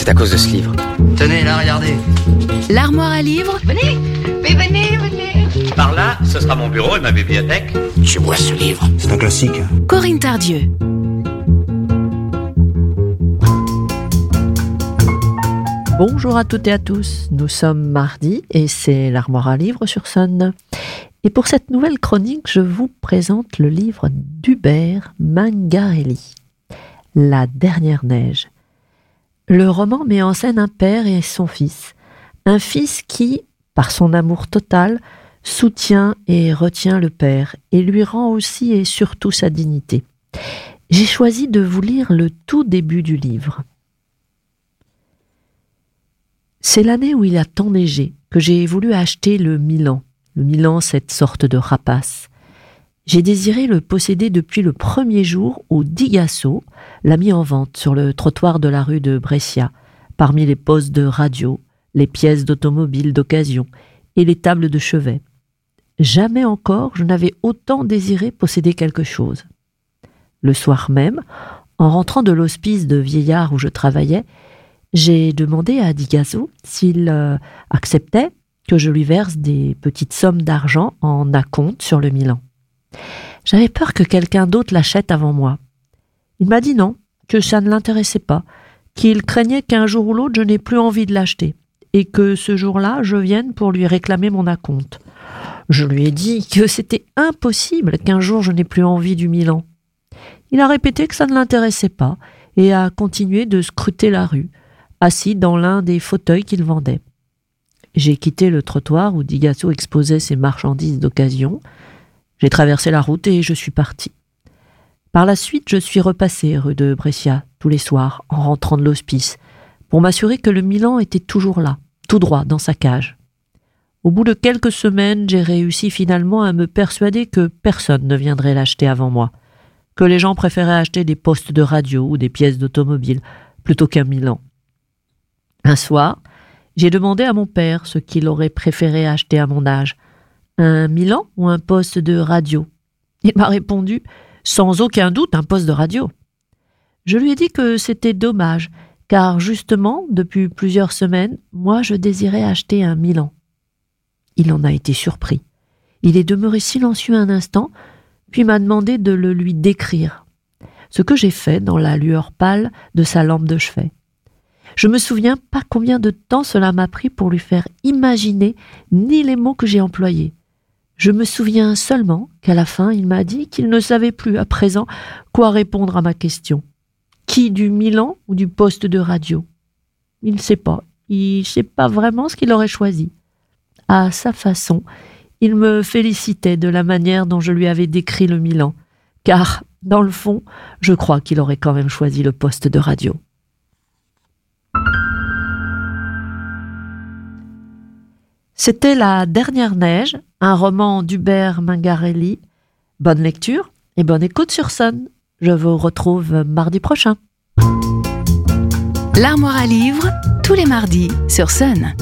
C'est à cause de ce livre. Tenez, là, regardez. L'armoire à livres Venez, mais venez, venez. Par là, ce sera mon bureau et ma bibliothèque. Je bois ce livre. C'est un classique. Corinne Tardieu. Bonjour à toutes et à tous, nous sommes mardi et c'est l'armoire à livres sur Sun. Et pour cette nouvelle chronique, je vous présente le livre d'Hubert Mangarelli, La dernière neige. Le roman met en scène un père et son fils, un fils qui, par son amour total, soutient et retient le père et lui rend aussi et surtout sa dignité. J'ai choisi de vous lire le tout début du livre. C'est l'année où il a tant neigé que j'ai voulu acheter le Milan. Le Milan, cette sorte de rapace. J'ai désiré le posséder depuis le premier jour où Digasso l'a mis en vente sur le trottoir de la rue de Brescia, parmi les postes de radio, les pièces d'automobile d'occasion et les tables de chevet. Jamais encore je n'avais autant désiré posséder quelque chose. Le soir même, en rentrant de l'hospice de vieillard où je travaillais, j'ai demandé à Digazo s'il euh, acceptait que je lui verse des petites sommes d'argent en acompte sur le Milan. J'avais peur que quelqu'un d'autre l'achète avant moi. Il m'a dit non, que ça ne l'intéressait pas, qu'il craignait qu'un jour ou l'autre je n'ai plus envie de l'acheter, et que ce jour-là je vienne pour lui réclamer mon acompte. Je lui ai dit que c'était impossible qu'un jour je n'ai plus envie du Milan. Il a répété que ça ne l'intéressait pas, et a continué de scruter la rue, assis dans l'un des fauteuils qu'il vendait. J'ai quitté le trottoir où Digasso exposait ses marchandises d'occasion. J'ai traversé la route et je suis parti. Par la suite, je suis repassé rue de Brescia tous les soirs en rentrant de l'hospice pour m'assurer que le Milan était toujours là, tout droit dans sa cage. Au bout de quelques semaines, j'ai réussi finalement à me persuader que personne ne viendrait l'acheter avant moi, que les gens préféraient acheter des postes de radio ou des pièces d'automobile plutôt qu'un Milan. Un soir, j'ai demandé à mon père ce qu'il aurait préféré acheter à mon âge, un Milan ou un poste de radio? Il m'a répondu sans aucun doute un poste de radio. Je lui ai dit que c'était dommage, car justement, depuis plusieurs semaines, moi je désirais acheter un Milan. Il en a été surpris. Il est demeuré silencieux un instant, puis m'a demandé de le lui décrire, ce que j'ai fait dans la lueur pâle de sa lampe de chevet. Je me souviens pas combien de temps cela m'a pris pour lui faire imaginer ni les mots que j'ai employés. Je me souviens seulement qu'à la fin il m'a dit qu'il ne savait plus à présent quoi répondre à ma question. Qui du Milan ou du poste de radio? Il ne sait pas. Il ne sait pas vraiment ce qu'il aurait choisi. À sa façon, il me félicitait de la manière dont je lui avais décrit le Milan, car, dans le fond, je crois qu'il aurait quand même choisi le poste de radio. C'était La dernière neige, un roman d'Hubert Mangarelli. Bonne lecture et bonne écoute sur Sun. Je vous retrouve mardi prochain. L'armoire à livres, tous les mardis sur Sun.